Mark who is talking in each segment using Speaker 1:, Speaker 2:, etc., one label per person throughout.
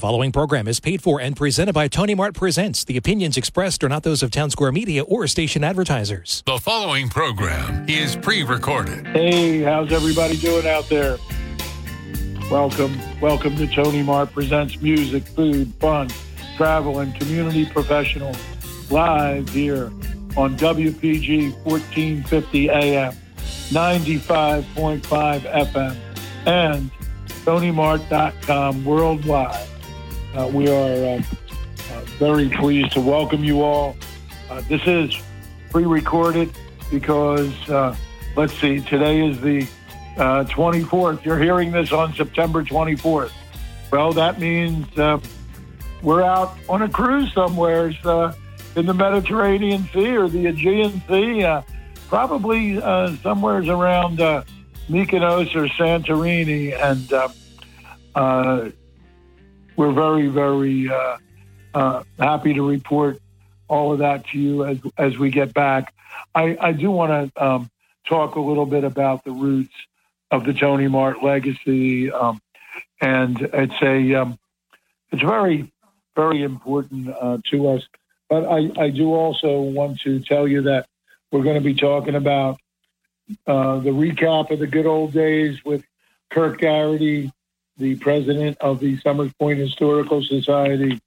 Speaker 1: The following program is paid for and presented by Tony Mart Presents. The opinions expressed are not those of Town Square Media or station advertisers.
Speaker 2: The following program is pre recorded.
Speaker 3: Hey, how's everybody doing out there? Welcome, welcome to Tony Mart Presents Music, Food, Fun, Travel, and Community Professional live here on WPG 1450 AM, 95.5 FM, and TonyMart.com worldwide. Uh, we are uh, uh, very pleased to welcome you all. Uh, this is pre-recorded because, uh, let's see, today is the 24th. You're hearing this on September 24th. Well, that means we're out on a cruise somewhere in the Mediterranean Sea or the Aegean Sea, probably somewhere around Mykonos or Santorini, and we're very, very uh, uh, happy to report all of that to you as as we get back. I, I do want to um, talk a little bit about the roots of the Tony Mart legacy, um, and it's a um, it's very very important uh, to us. But I, I do also want to tell you that we're going to be talking about uh, the recap of the good old days with Kirk Garrity, the president of the Somers Point Historical Society,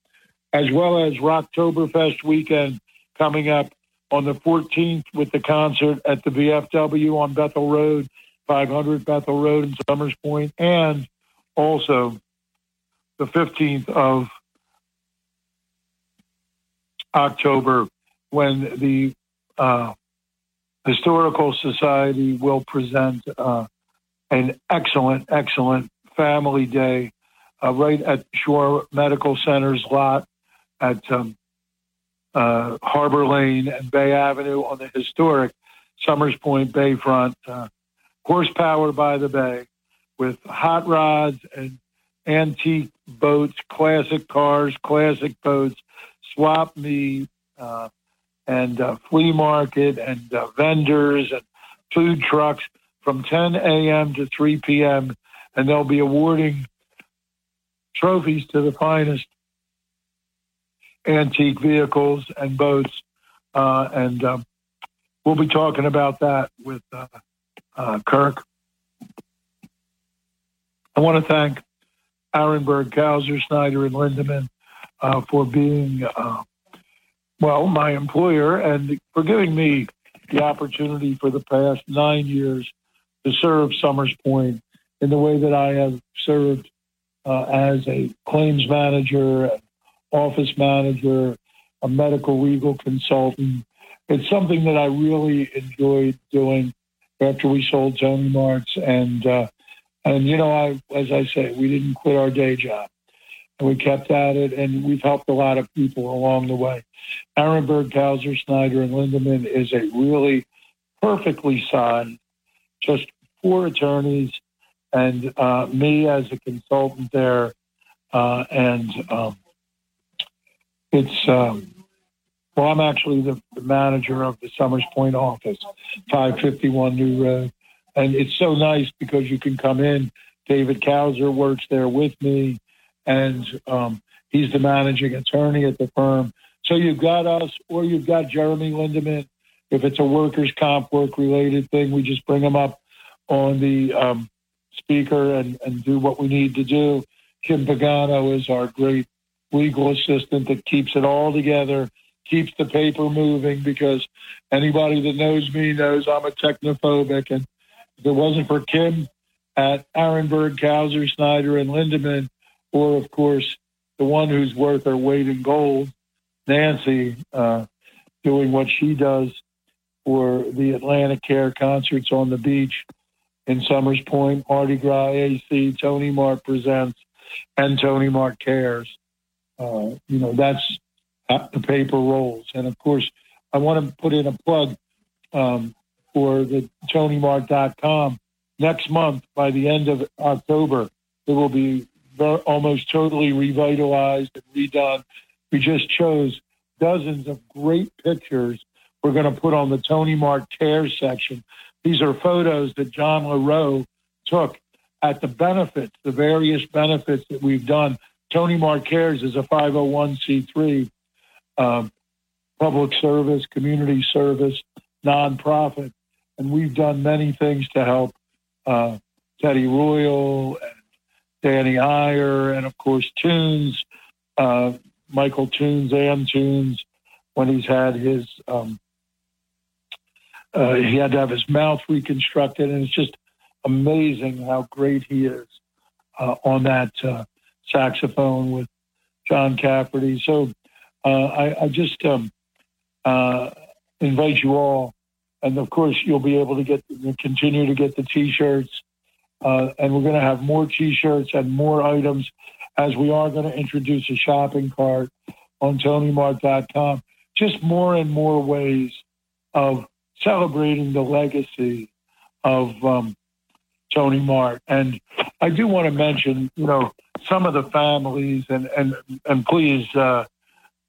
Speaker 3: as well as Rocktoberfest weekend coming up on the 14th with the concert at the VFW on Bethel Road, 500 Bethel Road in Somers Point, and also the 15th of October when the uh, Historical Society will present uh, an excellent, excellent Family Day uh, right at Shore Medical Center's lot at um, uh, Harbor Lane and Bay Avenue on the historic Somers Point Bayfront. Uh, horsepower by the bay with hot rods and antique boats, classic cars, classic boats, swap meet, uh, and uh, flea market and uh, vendors and food trucks from 10 a.m. to 3 p.m and they'll be awarding trophies to the finest antique vehicles and boats. Uh, and um, we'll be talking about that with uh, uh, Kirk. I want to thank Arenberg, Kauser, Snyder, and Lindeman uh, for being, uh, well, my employer and for giving me the opportunity for the past nine years to serve Somers Point in the way that I have served uh, as a claims manager, office manager, a medical legal consultant. It's something that I really enjoyed doing after we sold Tony Marts. And, uh, and you know, I, as I say, we didn't quit our day job. And we kept at it, and we've helped a lot of people along the way. Arenberg, Kauser, Snyder, and Lindeman is a really perfectly signed, just four attorneys and uh, me as a consultant there. Uh, and um, it's, um, well, I'm actually the, the, manager of the Somers Point office, 551 New Road. And it's so nice because you can come in. David Kauser works there with me, and um, he's the managing attorney at the firm. So you've got us, or you've got Jeremy Lindeman. If it's a workers' comp work related thing, we just bring them up on the um, speaker and, and do what we need to do. Kim Pagano is our great legal assistant that keeps it all together, keeps the paper moving because anybody that knows me knows I'm a technophobic. And if it wasn't for Kim at Arenberg, Kauser, Snyder, and Lindeman, or of course, the one who's worth her weight in gold, Nancy, uh, doing what she does for the AtlantiCare concerts on the beach in Somers Point, Mardi Gras AC, Tony Mart Presents, and Tony Mart Cares. Uh, you know, that's the paper rolls. And of course, I want to put in a plug um, for the TonyMart.com. Next month, by the end of October, it will be very, almost totally revitalized and redone. We just chose dozens of great pictures we're going to put on the Tony Mart Cares section these are photos that John LaRoe took at the benefits, the various benefits that we've done. Tony Cares is a 501c3 um, public service, community service, nonprofit, and we've done many things to help uh, Teddy Royal and Danny Eyer, and of course Tunes, uh, Michael Tunes and Tunes, when he's had his um, uh, he had to have his mouth reconstructed, and it's just amazing how great he is uh, on that uh, saxophone with John Cafferty. So uh, I, I, just um, uh, invite you all, and of course you'll be able to get continue to get the T-shirts, uh, and we're going to have more T-shirts and more items as we are going to introduce a shopping cart on TonyMart.com. Just more and more ways of celebrating the legacy of um, Tony Mart. And I do want to mention, you know, some of the families, and and and please, uh,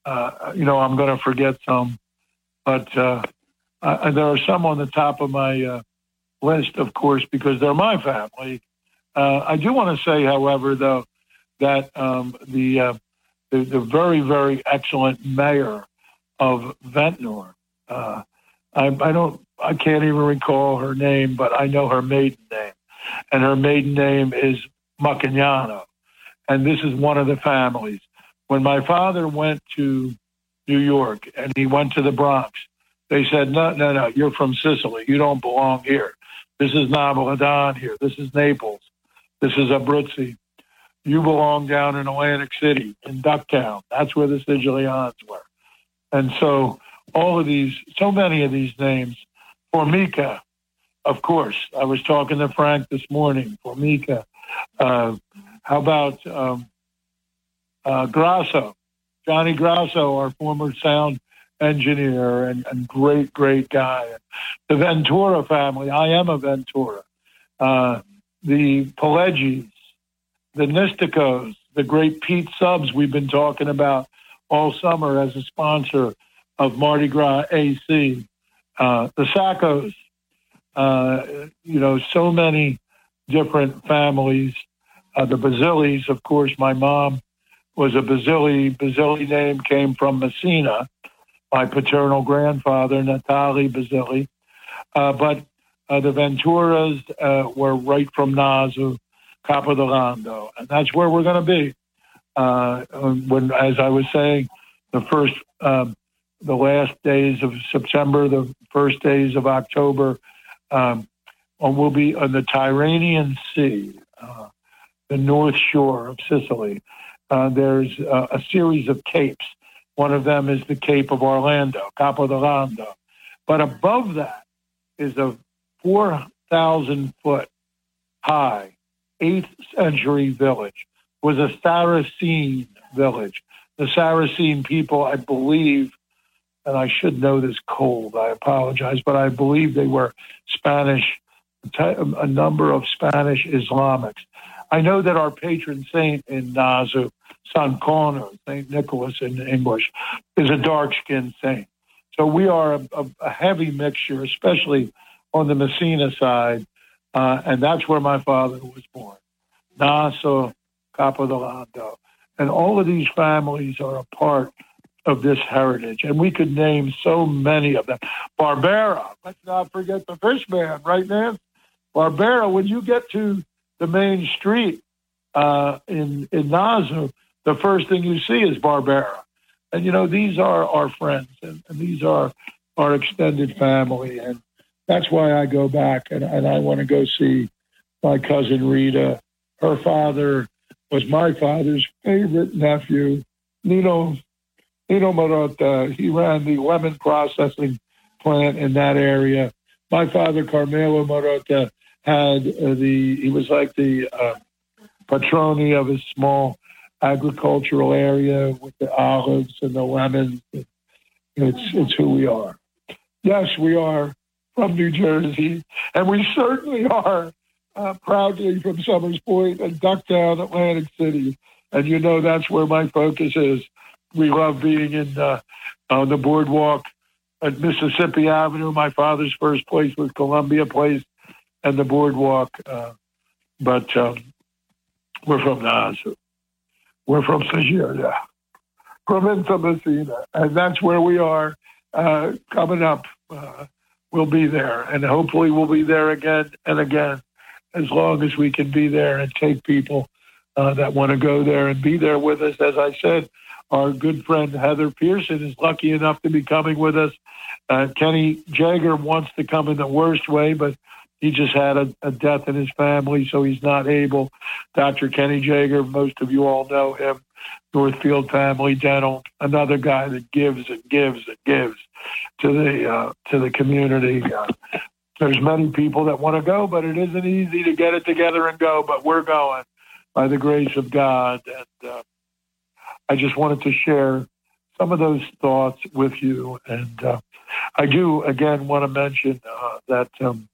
Speaker 3: uh, you know, I'm going to forget some, but uh, there are some on the top of my uh, list, of course, because they're my family. Uh, I do want to say, however, though, that um, the, uh, the, the very very excellent mayor of Ventnor. I, I don't I can't even recall her name, but I know her maiden name, and her maiden name is Macagnano, and this is one of the families. When my father went to New York and he went to the Bronx, they said, "No, no, no, you're from Sicily. You don't belong here. This is Napolitan here. This is Naples. This is Abruzzi. You belong down in Atlantic City, in Ducktown. That's where the Sicilians were." And so all of these, so many of these names. Formica, of course. I was talking to Frank this morning. Formica. Uh, how about um, uh, Grasso? Johnny Grasso, our former sound engineer and, and great, great guy. The Ventura family. I am a Ventura. Uh, the Pileggi's, the Nisticos, the great Pete Subs we've been talking about all summer as a sponsor of Mardi Gras AC, uh, the Sackos, uh, you know, so many different families. Uh, the Basilis, of course, my mom was a Basili. Basili name came from Messina, my paternal grandfather, Natali Basili. Uh, but uh, the Venturas uh, were right from Nasu, Capo d'Orlando, and that's where we're going to be. when, as I was saying, the first um, the last days of September, the first days of October, um, will be on the Tyrrhenian Sea, uh, the north shore of Sicily. Uh, there's uh, a series of capes. One of them is the Cape of Orlando, Capo d'Orlando. But above that is a 4,000 foot high, 8th century village, It was a Saracen village. The Saracen people, I believe, and I should know this cold. I apologize, but I believe they were Spanish, a number of Spanish Islamics. I know that our patron saint in Nasu, San Cono, Saint Nicholas in English, is a dark-skinned saint. So we are a, a, a heavy mixture, especially on the Messina side, uh, and that's where my father was born, Naso Capo d'Orlando. And all of these families are a part of this heritage. And we could name so many of them. Barbera, let's not forget the fish man, right, man? Barbera, when you get to the main street uh, in, in Nasu, the first thing you see is Barbera. And, you know, these are our friends and, and these are our extended family. And that's why I go back and, and I want to go see my cousin Rita. Her father was my father's favorite nephew. Nino Nino Marotta, he ran the lemon processing plant in that area. My father, Carmelo Marotta, had uh, the, he was like the uh, patroni of his small agricultural area with the olives and the lemons. It's, it's who we are. Yes, we are from New Jersey, and we certainly are uh, proudly from Somers Point and Ducktown, Atlantic City. And you know that's where my focus is we love being in uh, on the boardwalk at Mississippi Avenue. My father's first place was Columbia Place and the boardwalk. Uh, but um, we're from Nassau. We're from Sajir, yeah. Provincia Messina. And that's where we are uh, coming up. Uh, we'll be there. And hopefully we'll be there again and again as long as we can be there and take people uh, that want to go there and be there with us. As I said, our good friend Heather Pearson is lucky enough to be coming with us. Uh, Kenny Jagger wants to come in the worst way, but he just had a, a, death in his family, so he's not able. Dr. Kenny Jagger, most of you all know him, Northfield Family Dental, another guy that gives and gives and gives to the uh, to the community. Uh, there's many people that want to go, but it isn't easy to get it together and go. But we're going by the grace of God, and uh, I just wanted to share some of those thoughts with you. And uh, I do again want to mention uh, that um,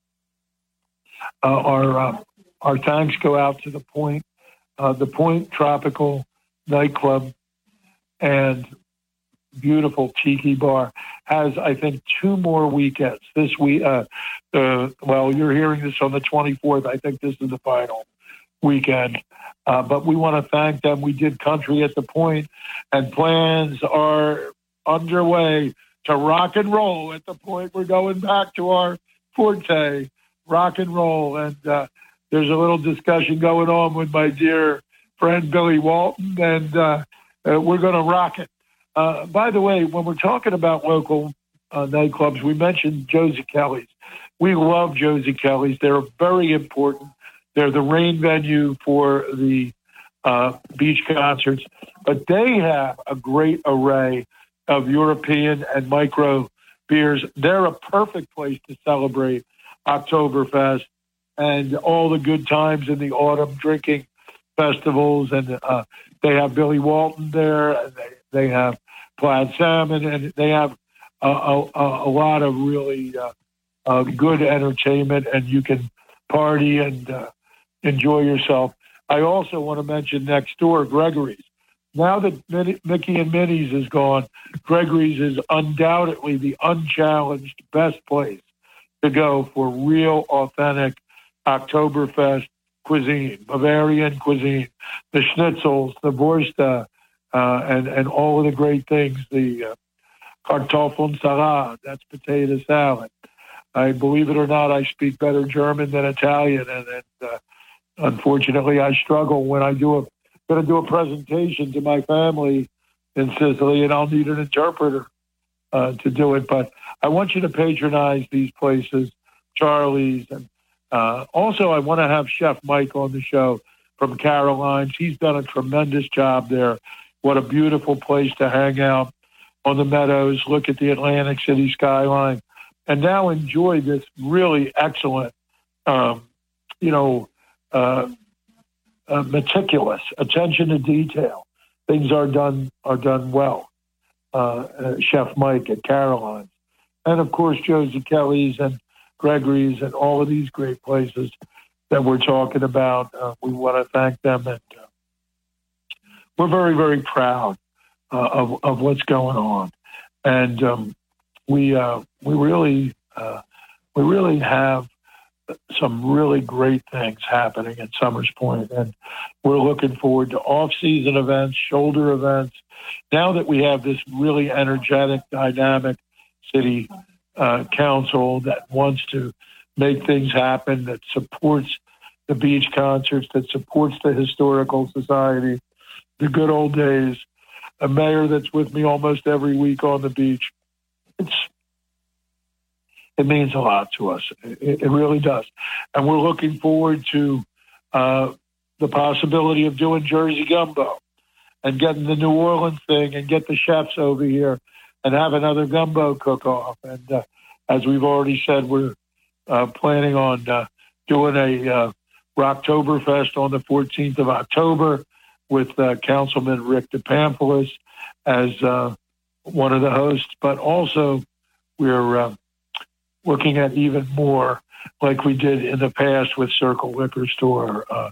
Speaker 3: uh, our uh, our thanks go out to the Point, uh, the Point Tropical Nightclub, and beautiful tiki bar has I think two more weekends this week. Uh, well, you're hearing this on the 24th. I think this is the final weekend. Uh, but we want to thank them. We did country at the point, and plans are underway to rock and roll at the point. We're going back to our forte, rock and roll. And uh, there's a little discussion going on with my dear friend Billy Walton, and uh, uh we're going to rock it. Uh, by the way, when we're talking about local uh, nightclubs, we mentioned Josie Kelly's. We love Josie Kelly's. They're very important they're the rain venue for the uh, beach concerts, but they have a great array of European and micro beers. They're a perfect place to celebrate Oktoberfest and all the good times in the autumn drinking festivals. And uh, they have Billy Walton there, and they, they have Plaid Salmon, and they have a, a, a lot of really uh, uh, good entertainment, and you can party and uh, enjoy yourself. I also want to mention next door, Gregory's. Now that Mickey and Minnie's is gone, Gregory's is undoubtedly the unchallenged best place to go for real, authentic Oktoberfest cuisine, Bavarian cuisine, the schnitzels, the Wurst, uh, and and all of the great things. The uh, Kartoffelsalat, that's potato salad. I believe it or not, I speak better German than Italian, and, and uh, unfortunately, I struggle when I do a going to do a presentation to my family in Sicily, and I'll need an interpreter uh, to do it. But I want you to patronize these places, Charlie's, and uh, also I want to have Chef Mike on the show from Caroline's. He's done a tremendous job there. What a beautiful place to hang out on the meadows, look at the Atlantic City skyline, and now enjoy this really excellent, um, you know, uh, uh, meticulous attention to detail. Things are done are done well. Uh, uh, Chef Mike at Caroline's, and of course Josie Kelly's and Gregory's and all of these great places that we're talking about. Uh, we want to thank them, and we're very very proud of of what's going on, and um, we we really we really have some really great things happening at Somers Point, and we're looking forward to off-season events, shoulder events. Now that we have this really energetic, dynamic city uh, council that wants to make things happen, that supports the beach concerts, that supports the historical society, the good old days, a mayor that's with me almost every week on the beach. It's it means a lot to us. It, it really does. And we're looking forward to uh, the possibility of doing Jersey gumbo and getting the New Orleans thing and get the chefs over here and have another gumbo cook off. And uh, as we've already said, we're uh, planning on uh, doing a uh, Rocktoberfest on the 14th of October with uh, Councilman Rick DePamphilis as uh, one of the hosts, but also we're uh, looking at even more like we did in the past with Circle Liquor Store. Uh,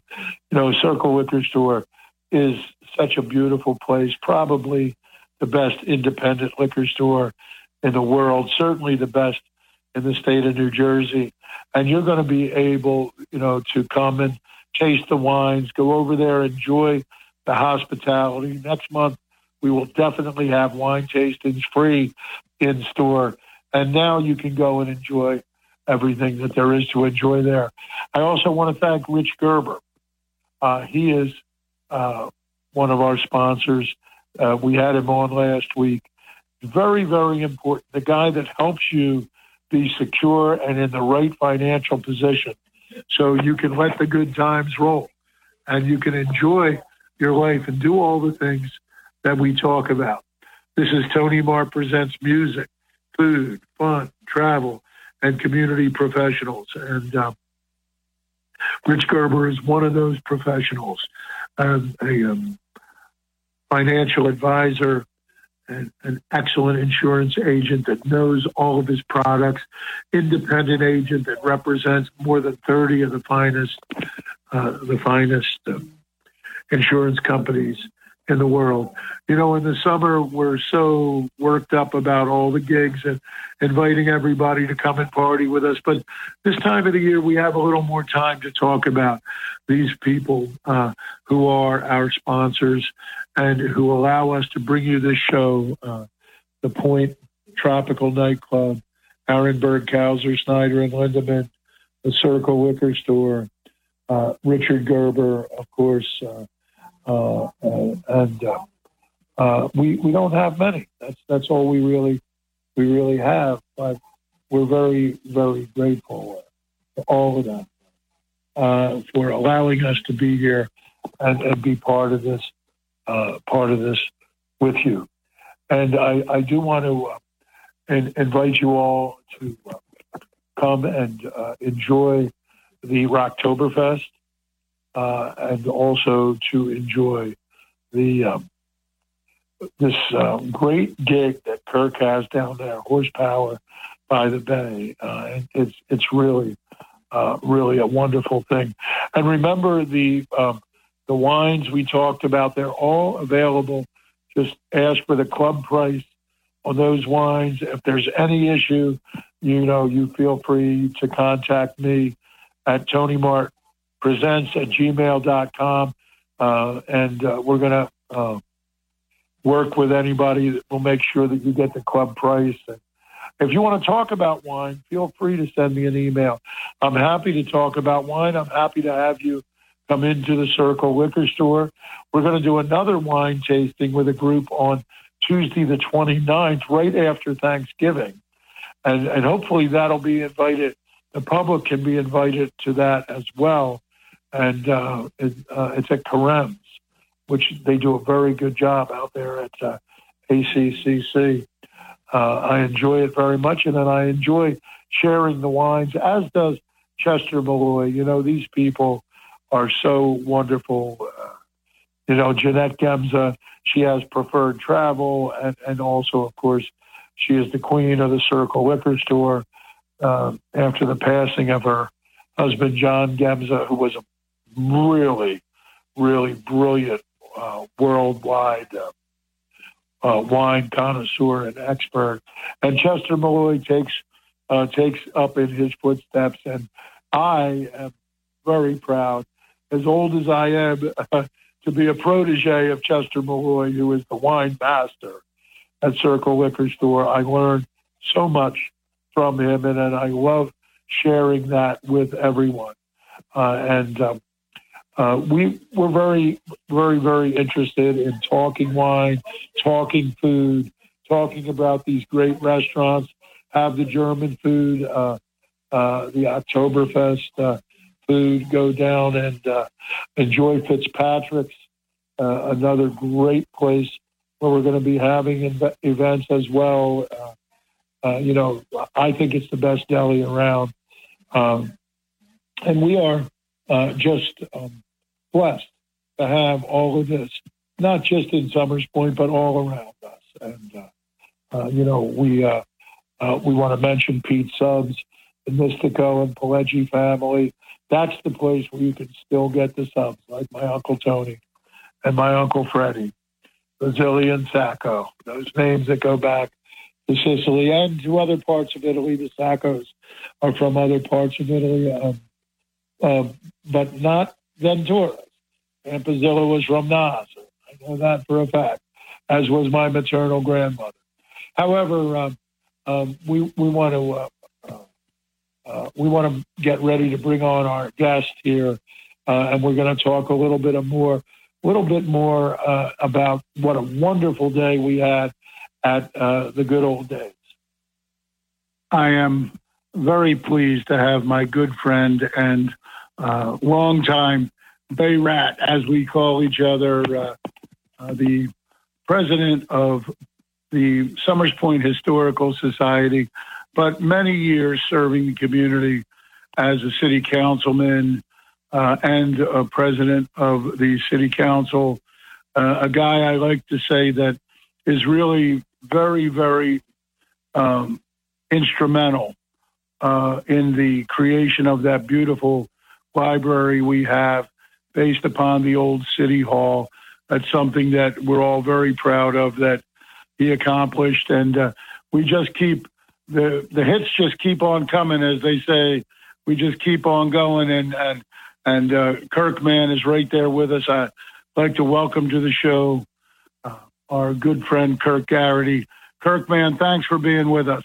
Speaker 3: you know, Circle Liquor Store is such a beautiful place, probably the best independent liquor store in the world, certainly the best in the state of New Jersey. And you're going to be able, you know, to come and taste the wines, go over there, enjoy the hospitality. Next month, we will definitely have wine tastings free in store. And now you can go and enjoy everything that there is to enjoy there. I also want to thank Rich Gerber. Uh, he is uh, one of our sponsors. Uh, we had him on last week. Very, very important. The guy that helps you be secure and in the right financial position so you can let the good times roll and you can enjoy your life and do all the things that we talk about. This is Tony Mart Presents Music, Food, Fun, Travel, and Community Professionals. And um, Rich Gerber is one of those professionals, um, a um, financial advisor, and an excellent insurance agent that knows all of his products, independent agent that represents more than 30 of the finest, uh, the finest uh, insurance companies in the world. You know, in the summer, we're so worked up about all the gigs and inviting everybody to come and party with us. But this time of the year, we have a little more time to talk about these people uh, who are our sponsors and who allow us to bring you this show, uh, The Point Tropical Nightclub, Arenberg, Kauser, Snyder, and Lindeman, the Circle Liquor Store, uh, Richard Gerber, of course, uh, Uh, and uh, uh, we we don't have many. That's that's all we really we really have. But we're very very grateful for all of them uh, for allowing us to be here and, and be part of this part of this with you. And I, I do want to in, invite you all to come and enjoy the Rocktoberfest uh, and also to enjoy the um, this um, great gig that Kirk has down there, Horsepower by the Bay. Uh, it's it's really uh, really a wonderful thing. And remember the um, the wines we talked about; they're all available. Just ask for the club price on those wines. If there's any issue, you know, you feel free to contact me at Tony Mart presents at gmail.com. Uh, and uh, we're going to uh, work with anybody that will make sure that you get the club price. And if you want to talk about wine, feel free to send me an email. I'm happy to talk about wine. I'm happy to have you come into the Circle Liquor Store. We're going to do another wine tasting with a group on Tuesday, the 29th, right after Thanksgiving. And, and hopefully that'll be invited. The public can be invited to that as well and uh, it, uh, it's at Careme's, which they do a very good job out there at uh, ACCC. Uh, I enjoy it very much, and then I enjoy sharing the wines, as does Chester Malloy. You know, these people are so wonderful. You know, Jeanette Gemza, she has preferred travel, and, and also, of course, she is the queen of the Circle Liquor Store. Uh, after the passing of her husband John Gemza, who was a really, really brilliant uh, worldwide uh, uh, wine connoisseur and expert. And Chester Malloy takes uh, takes up in his footsteps, and I am very proud, as old as I am, to be a protege of Chester Malloy, who is the wine master at Circle Liquor Store. I learned so much from him, and, and I love sharing that with everyone. Uh, and um, uh, we were very, very, very interested in talking wine, talking food, talking about these great restaurants. Have the German food, uh, uh, the Oktoberfest uh, food. Go down and uh, enjoy Fitzpatrick's, uh, another great place where we're going to be having events as well. you know, I think it's the best deli around, um, and we are just. Um, blessed to have all of this, not just in Somers Point, but all around us. And, uh, uh, you know, we, uh, uh we want to mention Pete Subs, the Nistico and Pileggi family. That's the place where you can still get the subs, like my Uncle Tony and my Uncle Freddie, Basili and Sacco, those names that go back to Sicily and to other parts of Italy. The Saccos are from other parts of Italy, um, um, but not Ventura. Aunt Bazilla was from Nassau. I know that for a fact, as was my maternal grandmother. However, um, um, we we want to uh, uh, uh, we want to get ready to bring on our guest here, uh, and we're going to talk a little bit more, a little bit more uh, about what a wonderful day we had at uh, the good old days. I am very pleased to have my good friend and uh, longtime Bay Rat, as we call each other, uh, uh, the president of the Somers Point Historical Society, but many years serving the community as a city councilman uh, and a president of the city council. Uh, a guy I like to say that is really very, very um, instrumental uh, in the creation of that beautiful library we have based upon the old city hall. That's something that we're all very proud of that he accomplished. And uh, we just keep the, the hits just keep on coming, as they say. We just keep on going. And, and, and uh, Kirkman is right there with us. I'd like to welcome to the show uh, our good friend Kirk Garrity. Kirkman, thanks for being with us.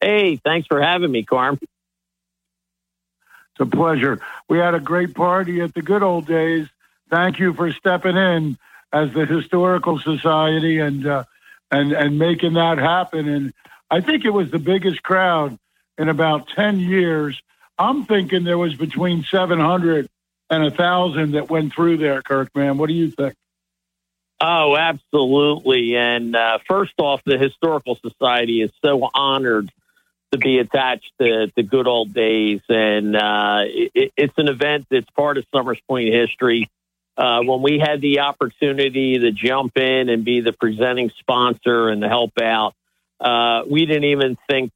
Speaker 4: Hey, thanks for having me, Carm. It's
Speaker 3: a pleasure. We had a great party at the good old days. Thank you for stepping in as the historical society and uh, and and making that happen. And I think it was the biggest crowd in about ten years. I'm thinking there was between 700 and a thousand that went through there. Kirkman, what do you think?
Speaker 4: Oh, absolutely. And uh, first off, the Historical Society is so honored to be attached to the good old days. And uh, it, it's an event that's part of Somers Point history. Uh, when we had the opportunity to jump in and be the presenting sponsor and to help out, uh, we didn't even think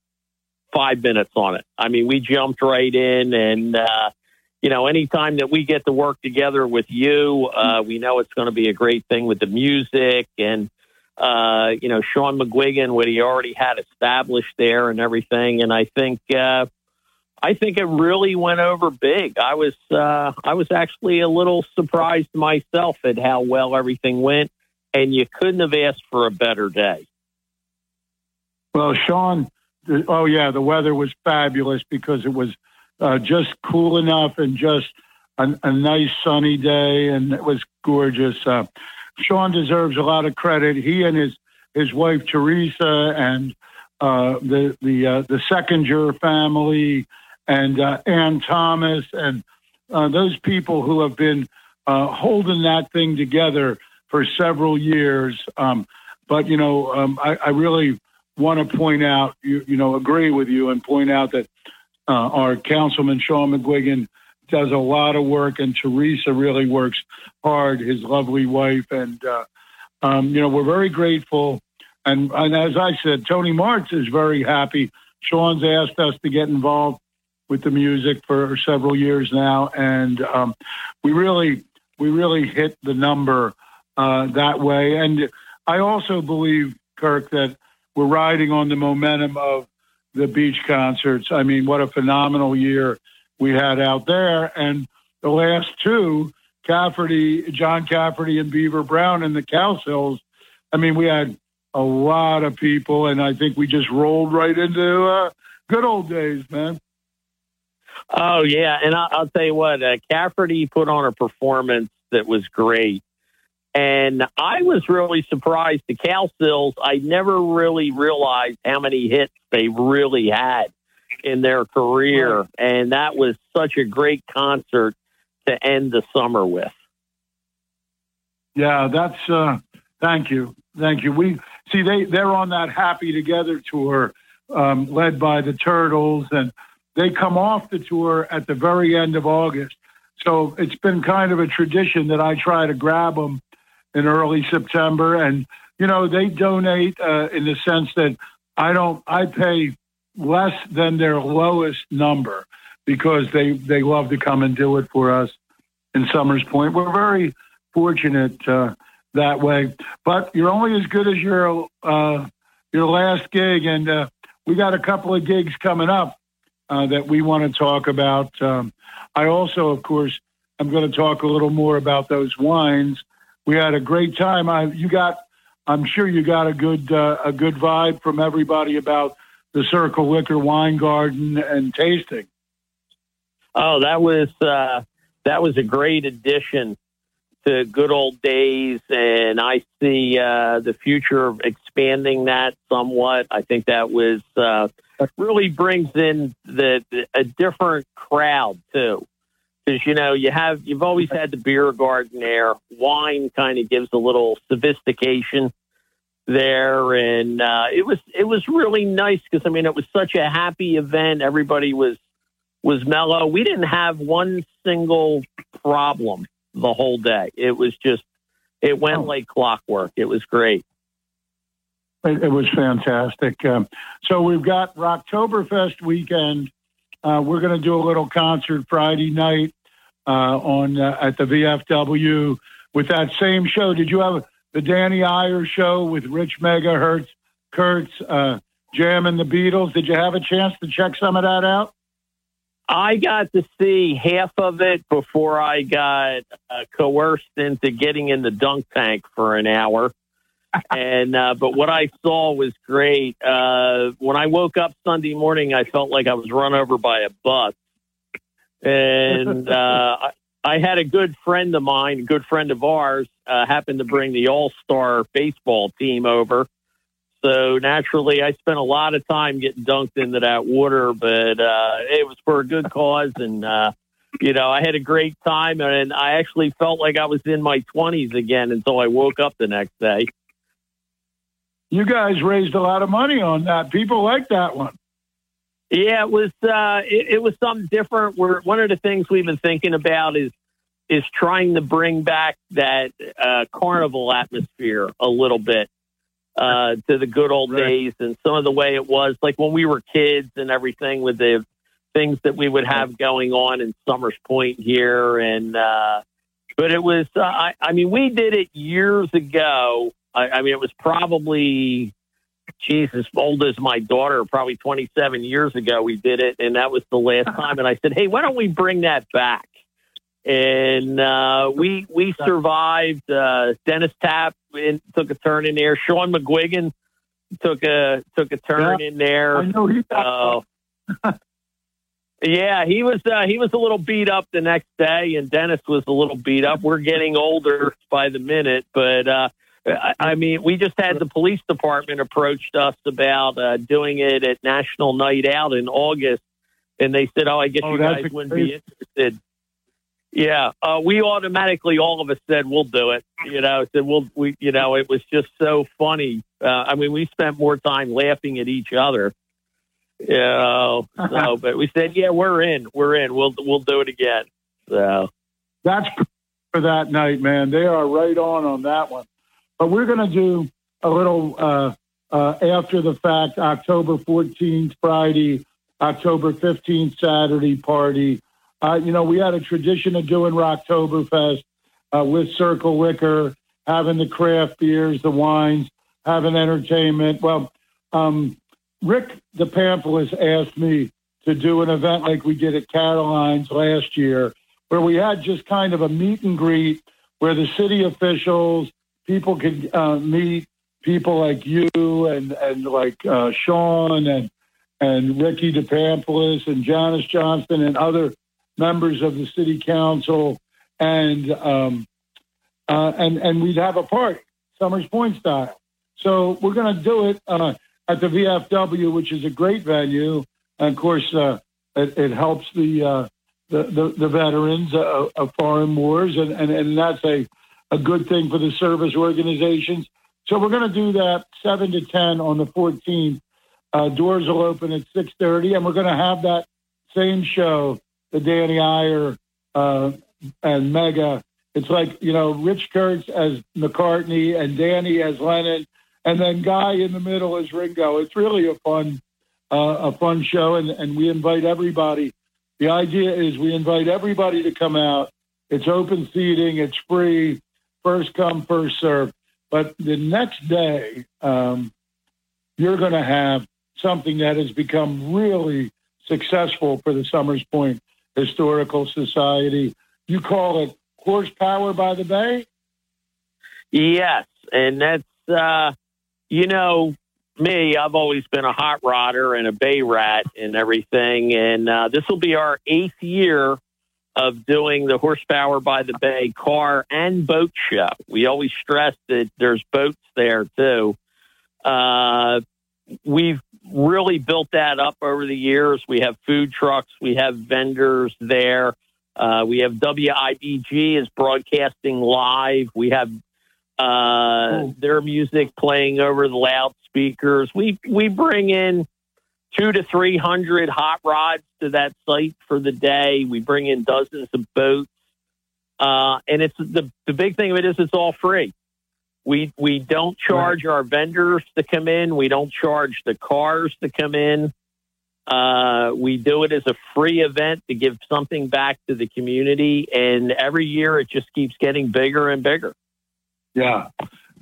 Speaker 4: five minutes on it. I mean, we jumped right in and, uh, you know, anytime that we get to work together with you, uh, we know it's going to be a great thing with the music and, uh, you know, Sean McGuigan, what he already had established there and everything. And I think, uh, I think it really went over big. I was, uh, I was actually a little surprised myself at how well everything went, and you couldn't have asked for a better day.
Speaker 3: Well, Sean, oh yeah, the weather was fabulous because it was uh, just cool enough and just a, a, nice sunny day, and it was gorgeous. Uh, Sean deserves a lot of credit. He and his his wife Teresa and uh, the the uh, the family and uh, Ann Thomas and uh, those people who have been uh, holding that thing together for several years. Um, but you know, um, I, I, really want to point out, you, you, know, agree with you and point out that uh, our councilman Sean McGuigan does a lot of work, and Teresa really works hard. His lovely wife, and uh, um, you know, we're very grateful. And, and as I said, Tony Mart's is very happy. Sean's asked us to get involved with the music for several years now, and um, we really, we really hit the number uh, that way. And I also believe, Kirk, that we're riding on the momentum of the beach concerts. I mean, what a phenomenal year we had out there. And the last two, Cafferty, John Cafferty and Beaver Brown and the Cowsills, I mean, we had a lot of people, and I think we just rolled right into uh, good old days, man.
Speaker 4: Oh yeah, and I, will tell you what, uh, Cafferty put on a performance that was great, and I was really surprised. The Cowsills, I never really realized how many hits they really had in their career, right. and that was such a great concert to end the summer with.
Speaker 3: Yeah, that's. uh Thank you, thank you. We see they they're on that Happy Together tour, um, led by the Turtles, and they come off the tour at the very end of August. So it's been kind of a tradition that I try to grab them in early September, and you know they donate uh, in the sense that I don't I pay less than their lowest number because they, they love to come and do it for us in Somers Point. We're very fortunate uh, that way. But you're only as good as your uh, your last gig, and uh, we got a couple of gigs coming up uh, that we want to talk about. Um, I also, of course, I'm going to talk a little more about those wines. We had a great time. I, you got, I'm sure you got a good uh, a good vibe from everybody about the Circle Liquor Wine Garden and tasting.
Speaker 4: Oh, that was uh, that was a great addition to good old days, and I see uh, the future of expanding that somewhat. I think that was uh, really brings in the, the a different crowd too, because you know you have you've always had the beer garden there. Wine kind of gives a little sophistication there, and uh, it was it was really nice because I mean it was such a happy event. Everybody was was mellow. We didn't have one single problem the whole day. It was just, it went oh. like clockwork. It was great.
Speaker 3: It, it was fantastic. Um, so we've got Rocktoberfest weekend. Uh, we're going to do a little concert Friday night uh, on uh, at the VFW with that same show. Did you have the Danny Eyer show with Rich Megahertz, Kurtz, uh, Jam and the Beatles? Did you have a chance to check some of that out?
Speaker 4: I got to see half of it before I got uh, coerced into getting in the dunk tank for an hour. and uh, but what I saw was great. Uh, when I woke up Sunday morning, I felt like I was run over by a bus, and uh, I, I had a good friend of mine, a good friend of ours, uh, happened to bring the All Star baseball team over, so naturally, I spent a lot of time getting dunked into that water, but uh, it was for a good cause, and uh, you know, I had a great time, and I actually felt like I was in my twenties again until I woke up the next day.
Speaker 3: You guys raised a lot of money on that. People like that one.
Speaker 4: Yeah, it was uh, it, it was something different. We're one of the things we've been thinking about is is trying to bring back that uh, carnival atmosphere a little bit uh, to the good old right. days and some of the way it was, like when we were kids and everything with the things that we would have going on in Somers Point here. And, uh, but it was, uh, I, I mean, we did it years ago. I, I mean, it was probably, Jesus, old as my daughter, probably 27 years ago we did it. And that was the last time. And I said, hey, why don't we bring that back? And uh, we we survived. Uh, Dennis Tapp in, took a turn in there. Sean McGuigan took a took a turn yeah, in there.
Speaker 3: I know he.
Speaker 4: got Uh, yeah, he was uh, he was a little beat up the next day, and Dennis was a little beat up. We're getting older by the minute, but uh, I, I mean, we just had the police department approached us about uh, doing it at National Night Out in August, and they said, "Oh, I guess oh, you guys wouldn't be interested." Yeah, uh, we automatically, all of us said we'll do it. You know, said we'll, we, you know, it was just so funny. Uh, I mean, we spent more time laughing at each other. You know, so, but we said, yeah, we're in, we're in. We'll, we'll do it again. So
Speaker 3: that's for that night, man. They are right on on that one. But we're going to do a little uh, uh, after the fact, October 14th, Friday, October 15th, Saturday party uh, you know, we had a tradition of doing Rocktoberfest uh, with Circle Liquor, having the craft beers, the wines, having entertainment. Well, um, Rick DePamphilis asked me to do an event like we did at Caroline's last year, where we had just kind of a meet and greet where the city officials, people could uh, meet people like you and and like uh, Sean and and Ricky DePamphilis and Janice Johnson and other members of the city council, and um, uh, and and we'd have a party, Somers Point style. So we're going to do it uh, at the VFW, which is a great venue. And of course, uh, it, it, helps the, uh, the, the, the veterans uh, of foreign wars, and, and, and that's a, a good thing for the service organizations. So we're going to do that seven to ten on the 14th. Uh, doors will open at 6:30, and we're going to have that same show the Danny Eyer uh, and Mega. It's like you know Rich Kurtz as McCartney and Danny as Lennon, and then Guy in the middle as Ringo. It's really a fun uh, a fun show, and and we invite everybody. The idea is we invite everybody to come out. It's open seating. It's free. First come, first serve. But the next day, um, you're going to have something that has become really successful for the Somers Point Historical Society. you call it horsepower by the bay.
Speaker 4: Yes, and that's uh, you know me. I've always been a hot rodder and a bay rat and everything, and uh, this will be our eighth year of doing the horsepower by the bay car and boat show. We always stress that there's boats there too. Uh, we've really built that up over the years. We have food trucks, we have vendors there. Uh, we have WIBG is broadcasting live. We have uh, their music playing over the loudspeakers. We we bring in two to three hundred hot rods to that site for the day. We bring in dozens of boats, uh, and it's the the big thing of it is it's all free. We we don't charge right. our vendors to come in. We don't charge the cars to come in. Uh, we do it as a free event to give something back to the community, and every year it just keeps getting bigger and bigger.
Speaker 3: Yeah,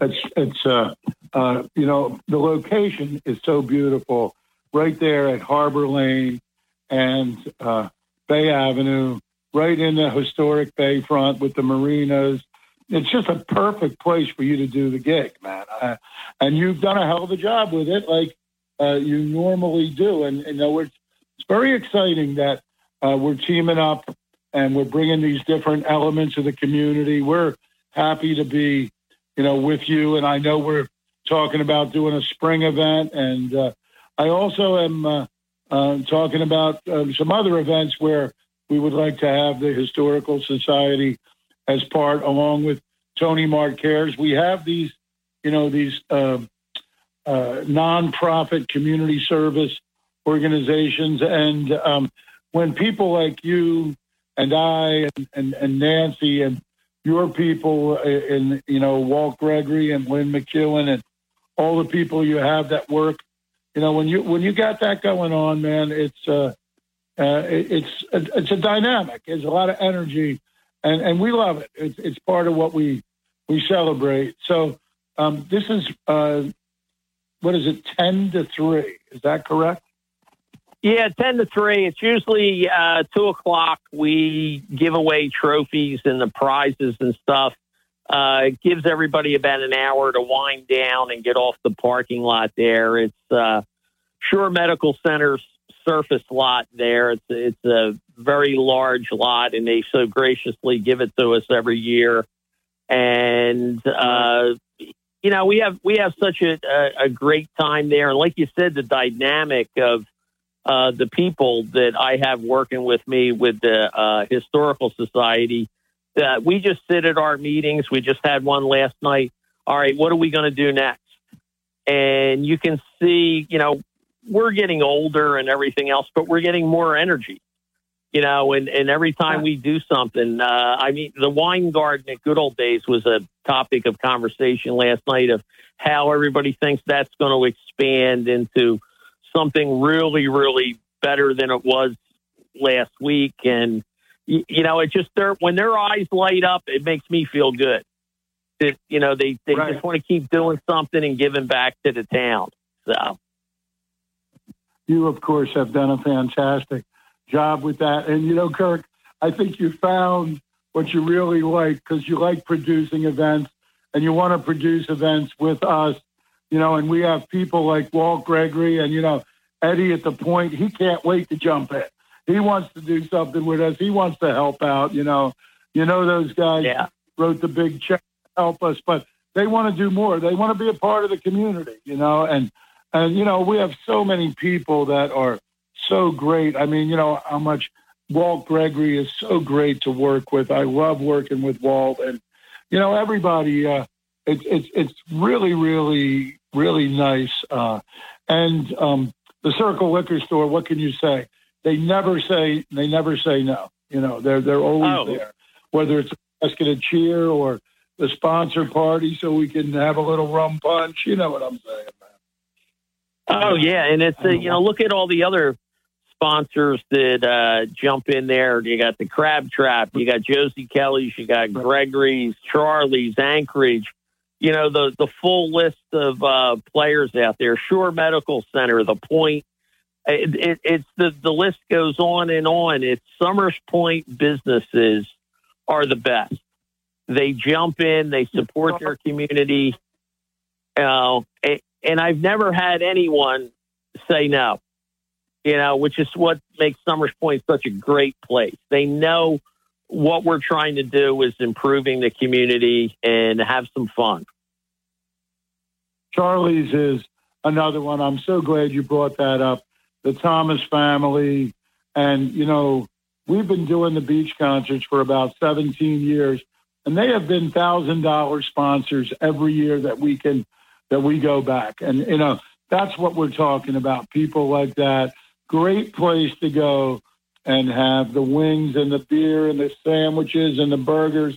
Speaker 3: it's it's uh, uh, you know the location is so beautiful right there at Harbor Lane and uh, Bay Avenue, right in the historic Bayfront with the marinas. It's just a perfect place for you to do the gig, man. Uh, and you've done a hell of a job with it, like uh, you normally do. And, you know, it's, it's very exciting that uh, we're teaming up and we're bringing these different elements of the community. We're happy to be, you know, with you. And I know we're talking about doing a spring event and uh, I also am uh, uh, talking about um, some other events where we would like to have the Historical Society as part, along with Tony Mart Cares. We have these, you know, these uh, uh, nonprofit community service organizations, and um, when people like you and I and, and, and Nancy and your people and you know Walt Gregory and Lynn McEwen and all the people you have that work you know when you when you got that going on, man, it's uh, uh, it's it's a dynamic. There's a lot of energy, and and we love it. It's it's part of what we we celebrate. So um, this is uh, what is it? Ten to three. Is that correct?
Speaker 4: Yeah, ten to three. It's usually uh, two o'clock. We give away trophies and the prizes and stuff. Uh, it gives everybody about an hour to wind down and get off the parking lot there. It's uh, Shore Medical Center's surface lot there. It's, it's a very large lot, and they so graciously give it to us every year. And uh, you know, we have we have such a, a, a great time there, and like you said, the dynamic of uh, the people that I have working with me with the uh, historical society uh, we just sit at our meetings. We just had one last night. All right, what are we going to do next? And you can see, you know, we're getting older and everything else, but we're getting more energy. You know, and, and every time we do something, uh, I mean, the wine garden at good old days was a topic of conversation last night of how everybody thinks that's going to expand into something really, really better than it was last week. And, you, you know, it just their when their eyes light up, it makes me feel good. That you know they they right. just want to keep doing something and giving back to the town. So
Speaker 3: you, of course, have done a fantastic job with that. And you know, Kirk, I think you found what you really like because you like producing events and you want to produce events with us. You know, and we have people like Walt Gregory and you know Eddie at the point. He can't wait to jump in he wants to do something with us. He wants to help out. You know, you know those guys
Speaker 4: yeah.
Speaker 3: wrote the big check to help us, but they want to do more. They want to be a part of the community. You know, and and you know we have so many people that are so great. I mean, you know how much Walt Gregory is so great to work with. I love working with Walt, and you know everybody. Uh, it's it's it's really really really nice. Uh, and um, the Circle Liquor Store. What can you say? they never say they never say no. You know, they're they're always oh. there, whether it's asking a cheer or the sponsor party, so we can have a little rum punch. You know what I'm saying?
Speaker 4: Oh yeah, and it's uh, you know look at all the other sponsors that uh, jump in there. You got the Crab Trap, you got Josie Kelly's, you got Gregory's, Charlie's, Anchorage. You know the the full list of uh, players out there. Shore Medical Center, the Point, it, it, it's the, the list goes on and on. It's Somers Point businesses are the best. They jump in, they support their community. Uh, and I've never had anyone say no, you know, which is what makes Somers Point such a great place. They know what we're trying to do is improving the community and have some fun.
Speaker 3: Charlie's is another one. I'm so glad you brought that up. The Thomas family. And, you know, we've been doing the beach concerts for about 17 years, and they have been $1,000 sponsors every year that we can, that we go back. And, you know, that's what we're talking about. People like that. Great place to go and have the wings and the beer and the sandwiches and the burgers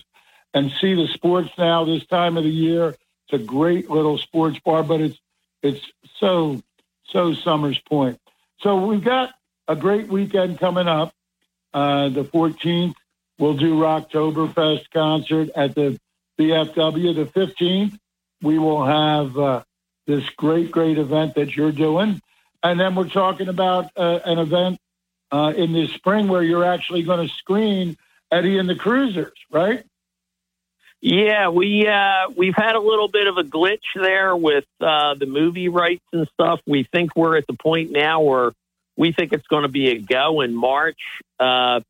Speaker 3: and see the sports now this time of the year. It's a great little sports bar, but it's it's so so Somers Point. So we've got a great weekend coming up. Uh, the 14th, we'll do Rocktoberfest concert at the VFW. The 15th, we will have uh, this great, great event that you're doing. And then we're talking about uh, an event uh, in the spring where you're actually going to screen Eddie and the Cruisers, right?
Speaker 4: Yeah, we uh, we've had a little bit of a glitch there with uh, the movie rights and stuff. We think we're at the point now where we think it's going to be a go in March. Uh,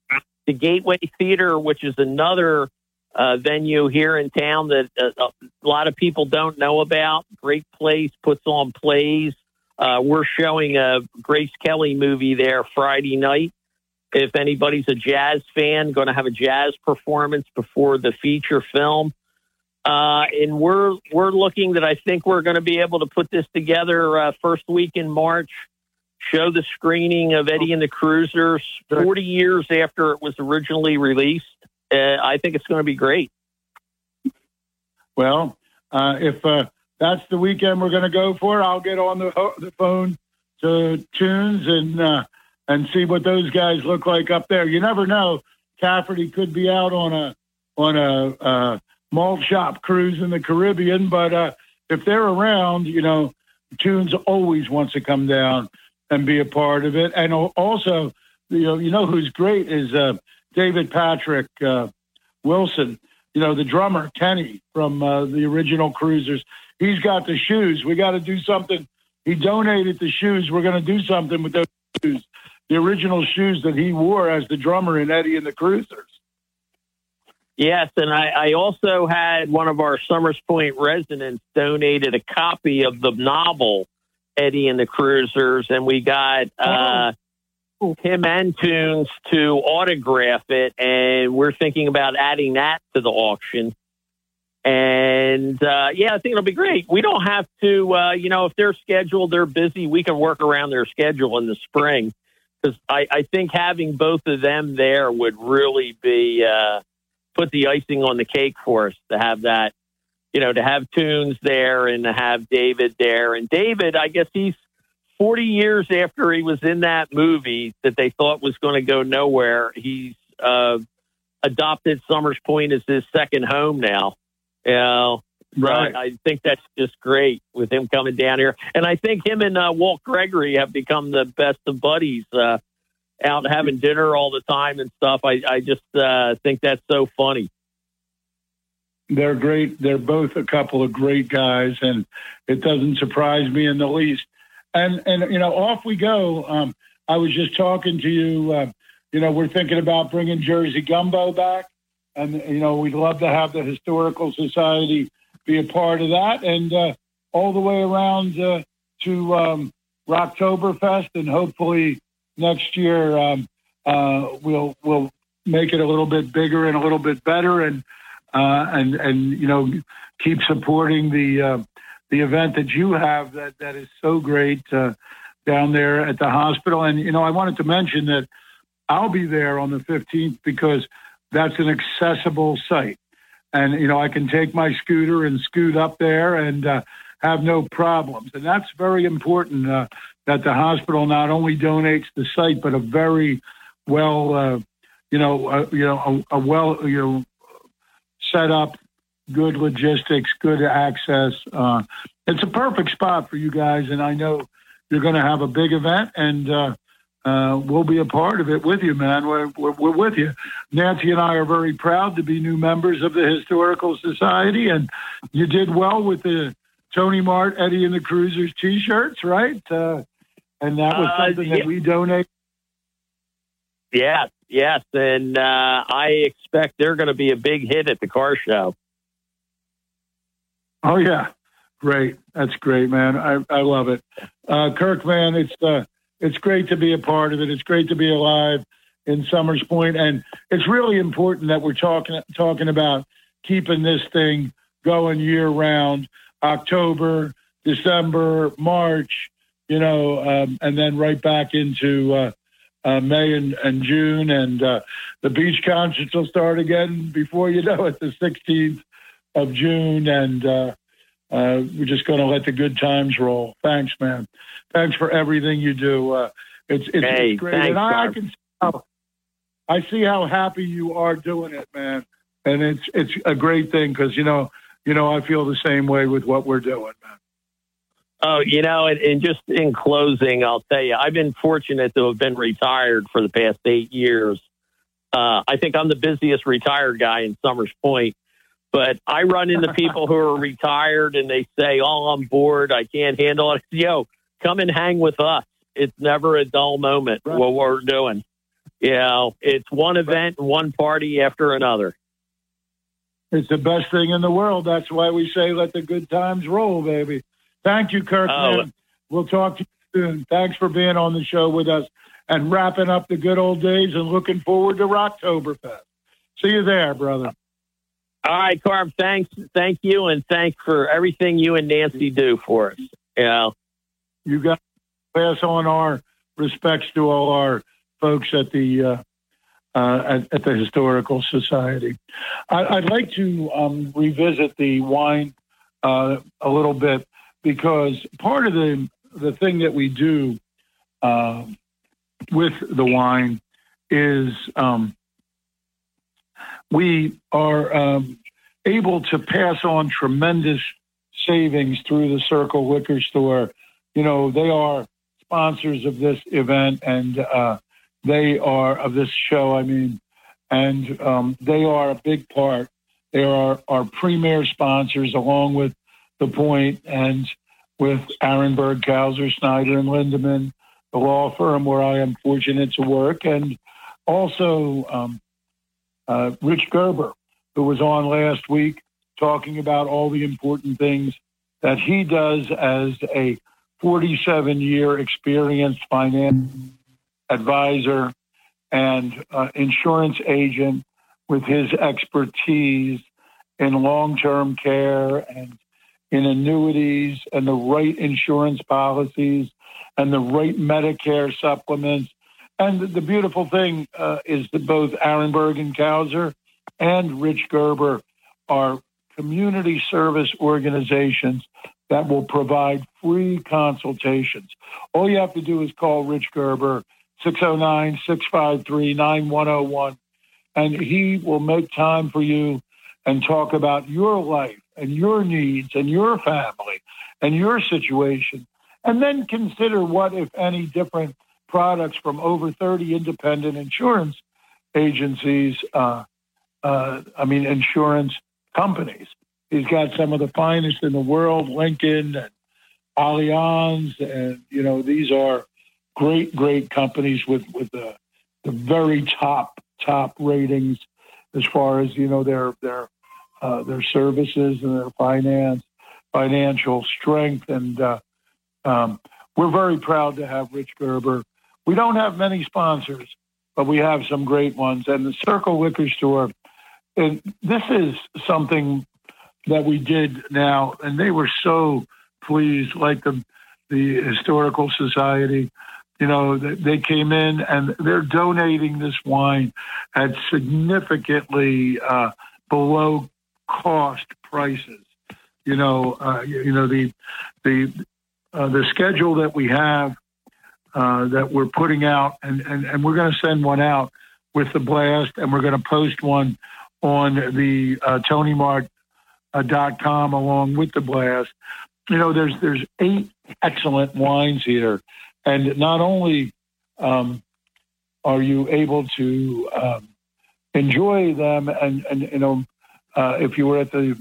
Speaker 4: the Gateway Theater, which is another uh, venue here in town that uh, a lot of people don't know about, great place, puts on plays. Uh, we're showing a Grace Kelly movie there Friday night. If anybody's a jazz fan, going to have a jazz performance before the feature film. Uh, and we're we're looking that I think we're going to be able to put this together uh, first week in March. Show the screening of Eddie and the Cruisers 40 years after it was originally released. Uh, I think it's going to be great.
Speaker 3: Well, uh, if uh, that's the weekend we're going to go for. I'll get on the, the phone to Tunes and uh, and see what those guys look like up there. You never know. Cafferty could be out on a on a uh, malt shop cruise in the Caribbean, but uh, if they're around, you know, Tunes always wants to come down and be a part of it. And also, you know, you know who's great is David Patrick uh, Wilson. You know, the drummer Kenny from uh, the original Cruisers he's got the shoes. We got to do something. He donated the shoes. We're going to do something with those shoes, the original shoes that he wore as the drummer in Eddie and the Cruisers.
Speaker 4: Yes, and I, I also had one of our Somers Point residents donated a copy of the novel Eddie and the Cruisers, and we got uh. Him and Tunes to autograph it, and we're thinking about adding that to the auction. And uh, yeah, I think it'll be great. We don't have to, uh, you know, if they're scheduled, they're busy. We can work around their schedule in the spring because I, I think having both of them there would really be uh, put the icing on the cake for us to have that, you know, to have Tunes there and to have David there. And David, I guess he's 40 years after he was in that movie that they thought was going to go nowhere. He's uh, adopted Somers Point as his second home now. You know, right. I think that's just great with him coming down here. And I think him and uh, Walt Gregory have become the best of buddies, uh, out having dinner all the time and stuff. I, I just uh, think that's so funny.
Speaker 3: They're great. They're both a couple of great guys, and it doesn't surprise me in the least. And and you know, off we go. Um, I was just talking to you. Uh, you know, we're thinking about bringing Jersey Gumbo back and you know we'd love to have the historical society be a part of that, and uh, all the way around uh, to um, Rocktoberfest, and hopefully next year um, uh, we'll we'll make it a little bit bigger and a little bit better, and uh, and and you know keep supporting the uh, the event that you have that that is so great uh, down there at the hospital. And you know I wanted to mention that I'll be there on the 15th because that's an accessible site. And, you know, I can take my scooter and scoot up there and uh, have no problems. And that's very important uh, that the hospital not only donates the site, but a very well, uh, you know, uh, you know, a, a well, you know, set up, good logistics, good access. Uh, it's a perfect spot for you guys. And I know you're going to have a big event and, uh, uh, we'll be a part of it with you, man. We're, we're, we're, with you. Nancy and I are very proud to be new members of the Historical Society, and you did well with the Tony Mart, Eddie and the Cruisers T-shirts, right? Uh, and that was uh, something yeah. that we donate.
Speaker 4: Yes, yes, and uh, I expect they're going to be a big hit at the car show.
Speaker 3: Oh yeah, great. That's great, man. I, I love it. Uh, Kirk, man, it's uh, it's great to be a part of it. It's great to be alive in Somers Point, and it's really important that we're talking talking about keeping this thing going year round. October, December, March, you know, um, and then right back into uh, uh, May and, and, June, and uh, the beach concerts will start again before you know it, the 16th of June, and uh, uh, we're just going to let the good times roll. Thanks, man. Thanks for everything you do. Uh, it's, it's,
Speaker 4: hey,
Speaker 3: it's great.
Speaker 4: Thanks,
Speaker 3: and
Speaker 4: I,
Speaker 3: I, can see how, I see how happy you are doing it, man. And it's it's a great thing because you know you know I feel the same way with what we're doing, man.
Speaker 4: Oh, you know, and, and just in closing, I'll tell you, I've been fortunate to have been retired for the past eight years. Uh, I think I'm the busiest retired guy in Somers Point. But I run into people who are retired and they say, "Oh, I'm bored. I can't handle it." Yo, come and hang with us. It's never a dull moment. Right. What we're doing, you know, it's one event, one party after another.
Speaker 3: It's the best thing in the world. That's why we say, "Let the good times roll, baby." Thank you, Kirk. Oh. We'll talk to you soon. Thanks for being on the show with us and wrapping up the good old days and looking forward to Rocktoberfest. See you there, brother.
Speaker 4: All right, Carm. Thanks, thank you, and thanks for everything you and Nancy do for us. Yeah,
Speaker 3: you got to pass on our respects to all our folks at the uh, uh, at, at, the historical society. I, would like to um, revisit the wine uh, a little bit because part of the the thing that we do uh, with the wine is um, we are um, able to pass on tremendous savings through the Circle Liquor Store. You know, they are sponsors of this event and uh, they are of this show, I mean, and um, they are a big part. They are our premier sponsors, along with The Point and with Arenberg, Kauser, Snyder, and Lindeman, the law firm where I am fortunate to work, and also um, uh, Rich Gerber, who was on last week talking about all the important things that he does as a 47 year experienced finance advisor and uh, insurance agent with his expertise in long term care and in annuities and the right insurance policies and the right Medicare supplements and the beautiful thing uh, is that both Arenberg and Kauser and Rich Gerber are community service organizations that will provide free consultations. All you have to do is call Rich Gerber, 609 653 9101, and he will make time for you and talk about your life and your needs and your family and your situation. And then consider what, if any, different products from over 30 independent insurance agencies, uh, uh, I mean, insurance companies. He's got some of the finest in the world, Lincoln and Allianz, and, you know, these are great, great companies with, with the, the very top, top ratings as far as, you know, their, their, uh, their services and their finance, financial strength. And uh, um, we're very proud to have Rich Gerber we don't have many sponsors, but we have some great ones. And the Circle Liquor Store, and this is something that we did now, and they were so pleased, like the the historical society. You know, they came in and they're donating this wine at significantly uh, below cost prices. You know, uh, you know the the uh, the schedule that we have uh, that we're putting out, and, and, and we're going to send one out with the blast, and we're going to post one on the uh, TonyMart.com uh, along with the blast. You know, there's there's eight excellent wines here, and not only um, are you able to um, enjoy them? And, and you know, uh, if you were at the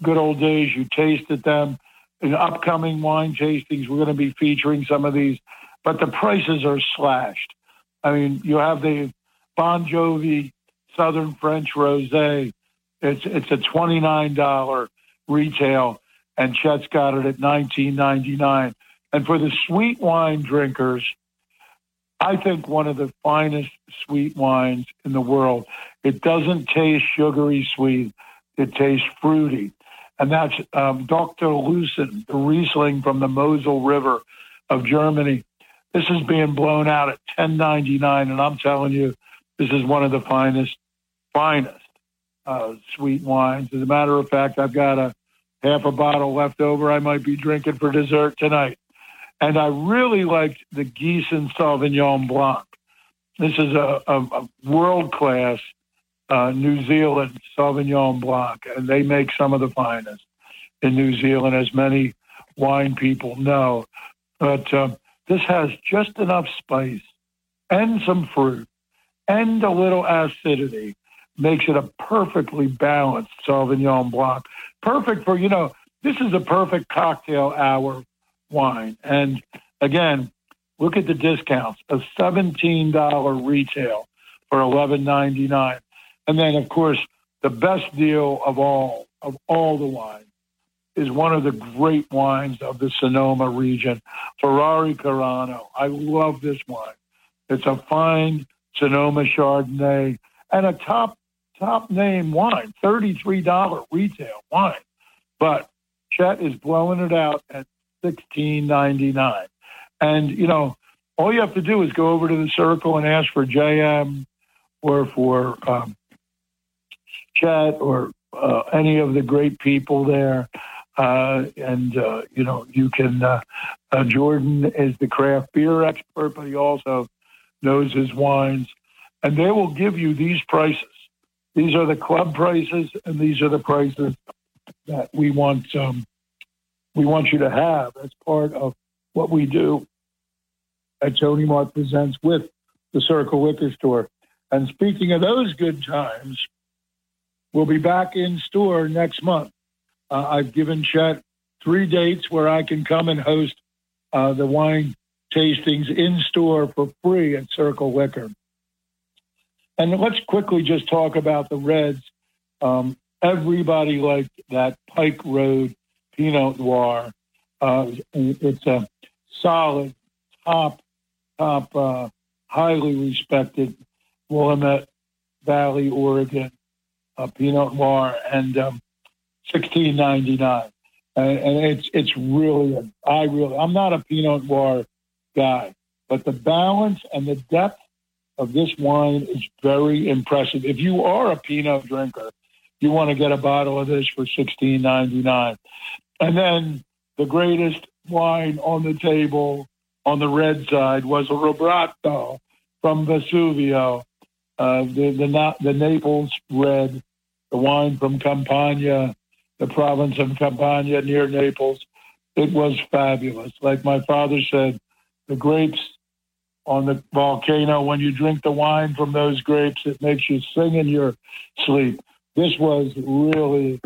Speaker 3: good old days, you tasted them. In upcoming wine tastings, we're going to be featuring some of these, but the prices are slashed. I mean, you have the Bon Jovi Southern French Rosé. It's it's a twenty nine dollar retail, and Chet's got it at nineteen ninety nine. And for the sweet wine drinkers, I think one of the finest sweet wines in the world. It doesn't taste sugary sweet; it tastes fruity, and that's um, Dr. Loosen, the Riesling from the Mosel River of Germany. This is being blown out at ten ninety nine, and I'm telling you, this is one of the finest, finest uh, sweet wines. As a matter of fact, I've got a half a bottle left over. I might be drinking for dessert tonight. And I really liked the Giesen Sauvignon Blanc. This is a, a, a world class uh, New Zealand Sauvignon Blanc, and they make some of the finest in New Zealand, as many wine people know. But uh, this has just enough spice and some fruit and a little acidity makes it a perfectly balanced Sauvignon Blanc. Perfect for, you know, this is a perfect cocktail hour wine. And again, look at the discounts a $17 retail for $11.99. And then, of course, the best deal of all, of all the wines, is one of the great wines of the Sonoma region, Ferrari Carano. I love this wine. It's a fine Sonoma Chardonnay and a top top name wine, $33 retail wine. But Chet is blowing it out at sixteen ninety nine. And, you know, all you have to do is go over to the circle and ask for JM or for um, Chet or uh, any of the great people there. Uh, and, uh, you know, you can, uh, uh, Jordan is the craft beer expert, but he also knows his wines. And they will give you these prices. These are the club prices, and these are the prices that we want um, we want you to have as part of what we do at Tony Mart Presents with the Circle Liquor Store. And speaking of those good times, we'll be back in store next month. Uh, I've given Chet three dates where I can come and host uh, the wine tastings in store for free at Circle Liquor. And let's quickly just talk about the Reds. Um, everybody liked that Pike Road Pinot Noir. Uh, it's a solid, top, top, uh, highly respected Willamette Valley, Oregon uh, Pinot Noir, and um, sixteen ninety nine. And, and it's it's really a, I really I'm not a Pinot Noir guy, but the balance and the depth of this wine is very impressive. If you are a Pinot drinker, you want to get a bottle of this for sixteen ninety nine. And then the greatest wine on the table on the red side was a Robrato from Vesuvio, uh, the, the, the Naples red, the wine from Campania, the province of Campania near Naples. It was fabulous. Like my father said, the grapes on the volcano, when you drink the wine from those grapes, it makes you sing in your sleep. This was really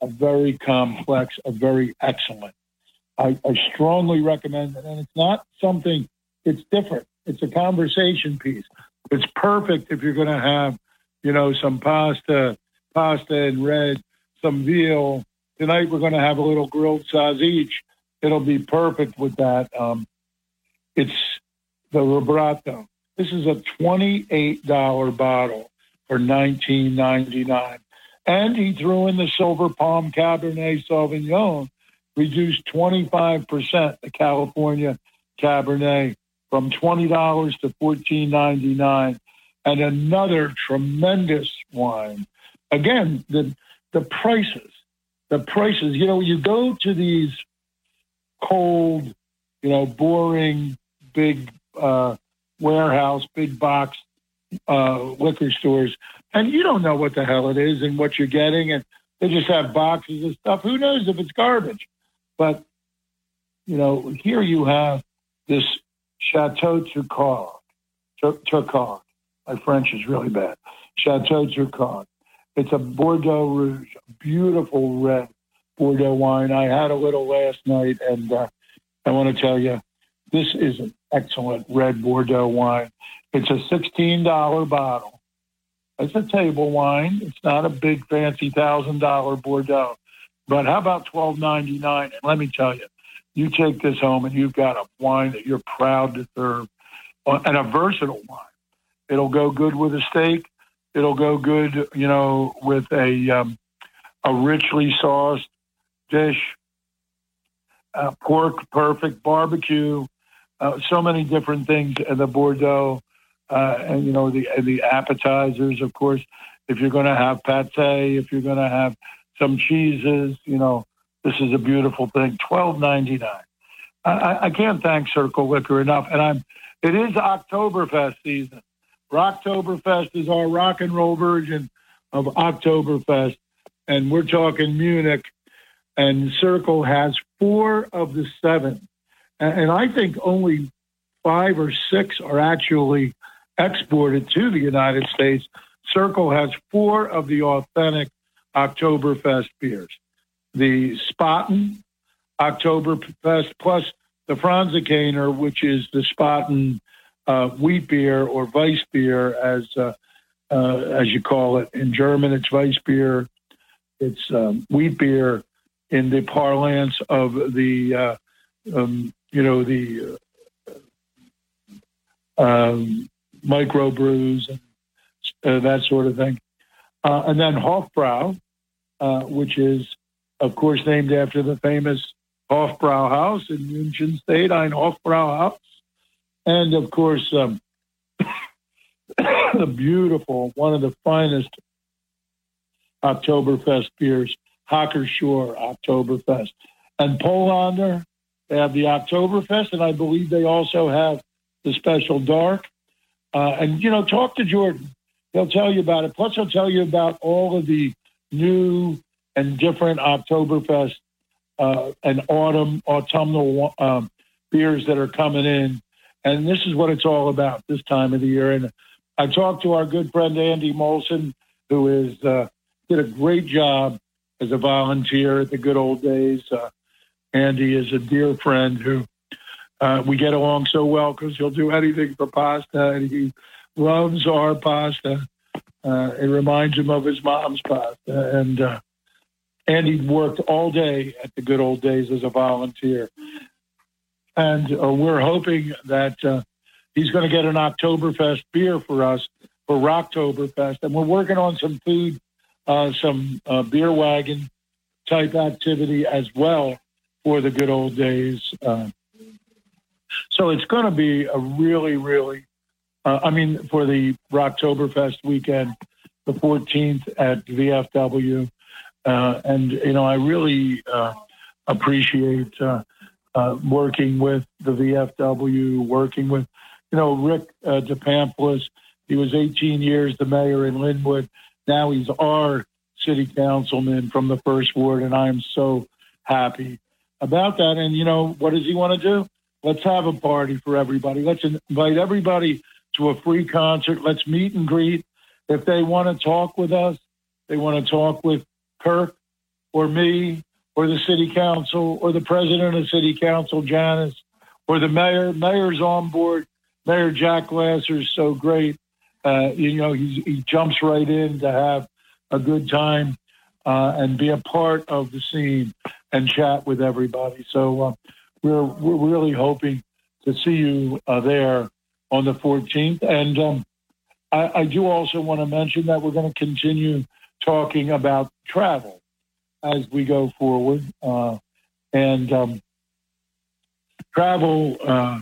Speaker 3: a very complex, a very excellent. I, I strongly recommend it. And it's not something, it's different. It's a conversation piece. It's perfect if you're going to have, you know, some pasta, pasta and red, some veal. Tonight we're going to have a little grilled. Each it'll be perfect with that. Um, it's the Robrato. This is a $28 bottle for $19.99. And he threw in the Silver Palm Cabernet Sauvignon, reduced 25% the California Cabernet from $20 to $14.99. And another tremendous wine. Again, the, the prices, the prices, you know, you go to these cold, you know, boring, big uh, warehouse, big box uh, liquor stores, and you don't know what the hell it is and what you're getting, and they just have boxes of stuff. Who knows if it's garbage? But you know, here you have this Chateau Turcaud. Turcaud. My French is really bad. Chateau Turcaud. It's a Bordeaux Rouge, beautiful red Bordeaux wine. I had a little last night, and uh, I want to tell you, this is an excellent red Bordeaux wine. It's a $16 bottle. It's a table wine. It's not a big fancy thousand dollar Bordeaux. But how about twelve ninety nine? And let me tell you, you take this home and you've got a wine that you're proud to serve, uh, and a versatile wine. It'll go good with a steak. It'll go good, you know, with a um, a richly sauced dish. Uh, pork perfect barbecue. Uh, so many different things, and the Bordeaux uh, and you know the the appetizers, of course. If you're going to have pate, if you're going to have some cheeses, you know, this is a beautiful thing. Twelve ninety nine. I, I can't thank Circle Liquor enough, and I'm. It is Oktoberfest season. Rocktoberfest is our rock and roll version of Oktoberfest, and we're talking Munich. And Circle has four of the seven, and, I think only five or six are actually exported to the United States. Circle has four of the authentic Oktoberfest beers. The Spaten Oktoberfest plus the Franziskaner, which is the Spaten uh, wheat beer or Weiss beer, as uh, uh, as you call it in German. It's Weiss beer. It's um, wheat beer in the parlance of the uh, um, you know the uh, um, microbrews and uh, that sort of thing. And then Hofbrau, which is, of course, named after the famous Hofbrauhaus in München State, ein Hofbrauhaus. And, of course, um, the beautiful, one of the finest Oktoberfest beers, Hacker-Pschorr Oktoberfest. And Paulaner, they have the Oktoberfest, and I believe they also have the special dark. Uh, and, you know, talk to Jordan. He'll tell you about it. Plus, he'll tell you about all of the new and different Oktoberfest uh, and autumn, autumnal um, beers that are coming in. And this is what it's all about this time of the year. And I talked to our good friend Andy Molson, who is uh, did a great job as a volunteer at the good old days. Uh, Andy is a dear friend who uh, we get along so well because he'll do anything for pasta, and he loves our pasta. Uh, it reminds him of his mom's pasta, and uh, and worked all day at the good old days as a volunteer. And uh, we're hoping that uh, he's going to get an Oktoberfest beer for us for Rocktoberfest, and we're working on some food, uh, some uh, beer wagon type activity as well for the good old days. Uh, so it's going to be a really, really, uh, I mean, for the Rocktoberfest weekend, the 14th at VFW. And, you know, I really appreciate uh, working with the VFW, working with, you know, Rick uh, DePamphilis. He was 18 years the mayor in Linwood. Now he's our city councilman from the first ward, and I am so happy about that. And, you know, what does he want to do? Let's have a party for everybody. Let's invite everybody to a free concert. Let's meet and greet. If they want to talk with us, they want to talk with Kirk or me or the city council or the president of city council, Janice, or the mayor. Mayor's on board. Mayor Jack Glasser is so great. Uh, you know, he jumps right in to have a good time uh, and be a part of the scene and chat with everybody. So uh, we're we're really hoping to see you uh, there on the 14th. And um, I, I, do also want to mention that we're going to continue talking about travel as we go forward. Uh, and um, travel uh,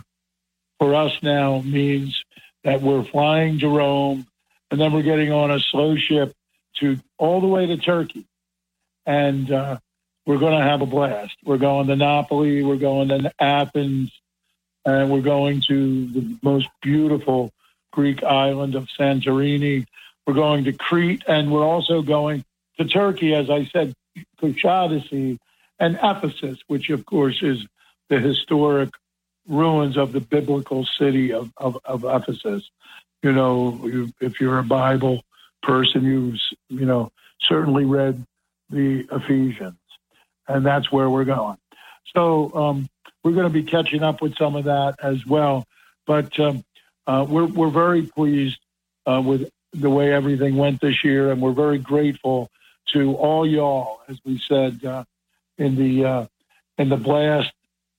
Speaker 3: for us now means that we're flying to Rome, and then we're getting on a slow ship to all the way to Turkey. And uh, we're going to have a blast. We're going to Napoli, we're going to Athens, and we're going to the most beautiful Greek island of Santorini. We're going to Crete, and we're also going to Turkey, as I said, Kusadasi and Ephesus, which of course is the historic ruins of the biblical city of, of, of Ephesus. You know, you, if you're a Bible person, you've, you know, certainly read the Ephesians, and that's where we're going. So um, we're going to be catching up with some of that as well. But um, uh, we're, we're very pleased uh, with the way everything went this year, and we're very grateful to all y'all, as we said uh, in the uh, in the blast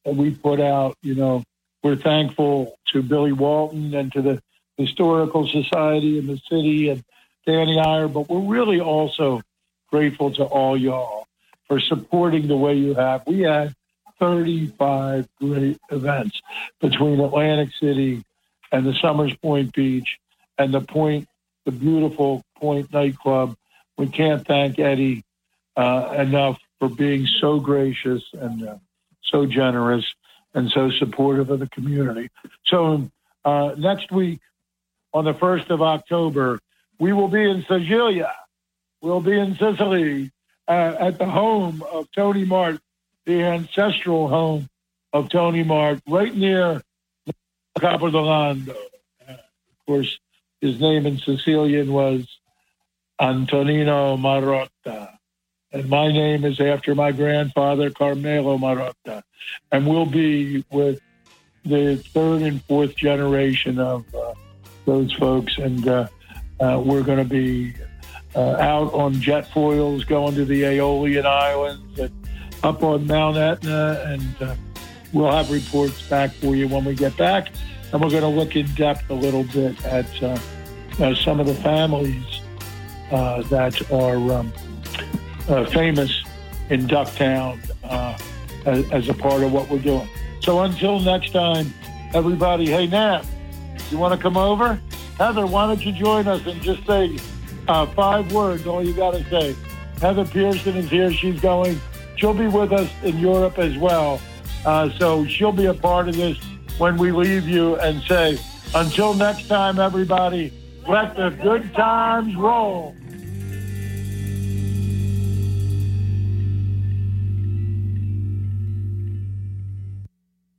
Speaker 3: that we put out. You know, we're thankful to Billy Walton and to the Historical Society in the city and Danny Eyer, but we're really also grateful to all y'all for supporting the way you have. We had 35 great events between Atlantic City and the Somers Point Beach and the Point, the beautiful Point nightclub. We can't thank Eddie uh, enough for being so gracious and uh, so generous and so supportive of the community. So uh, next week, on the 1st of October, we will be in Sicilia. We'll be in Sicily uh, at the home of Tony Mart, the ancestral home of Tony Mart, right near Capo d'Orlando. Uh, of course, his name in Sicilian was Antonino Marotta. And my name is after my grandfather, Carmelo Marotta. And we'll be with the third and fourth generation of uh, those folks. And uh, uh, we're going to be uh, out on jet foils going to the Aeolian Islands and up on Mount Etna. And uh, we'll have reports back for you when we get back. And we're going to look in depth a little bit at uh, some of the families uh, that are um, uh, famous in Ducktown uh, as, as, a part of what we're doing. So until next time, everybody, hey, Nat, you want to come over? Heather, why don't you join us and just say uh, five words, all you got to say. Heather Pearson is here. She's going. She'll be with us in Europe as well. Uh, so she'll be a part of this when we leave you and say, until next time, everybody, let the good times roll.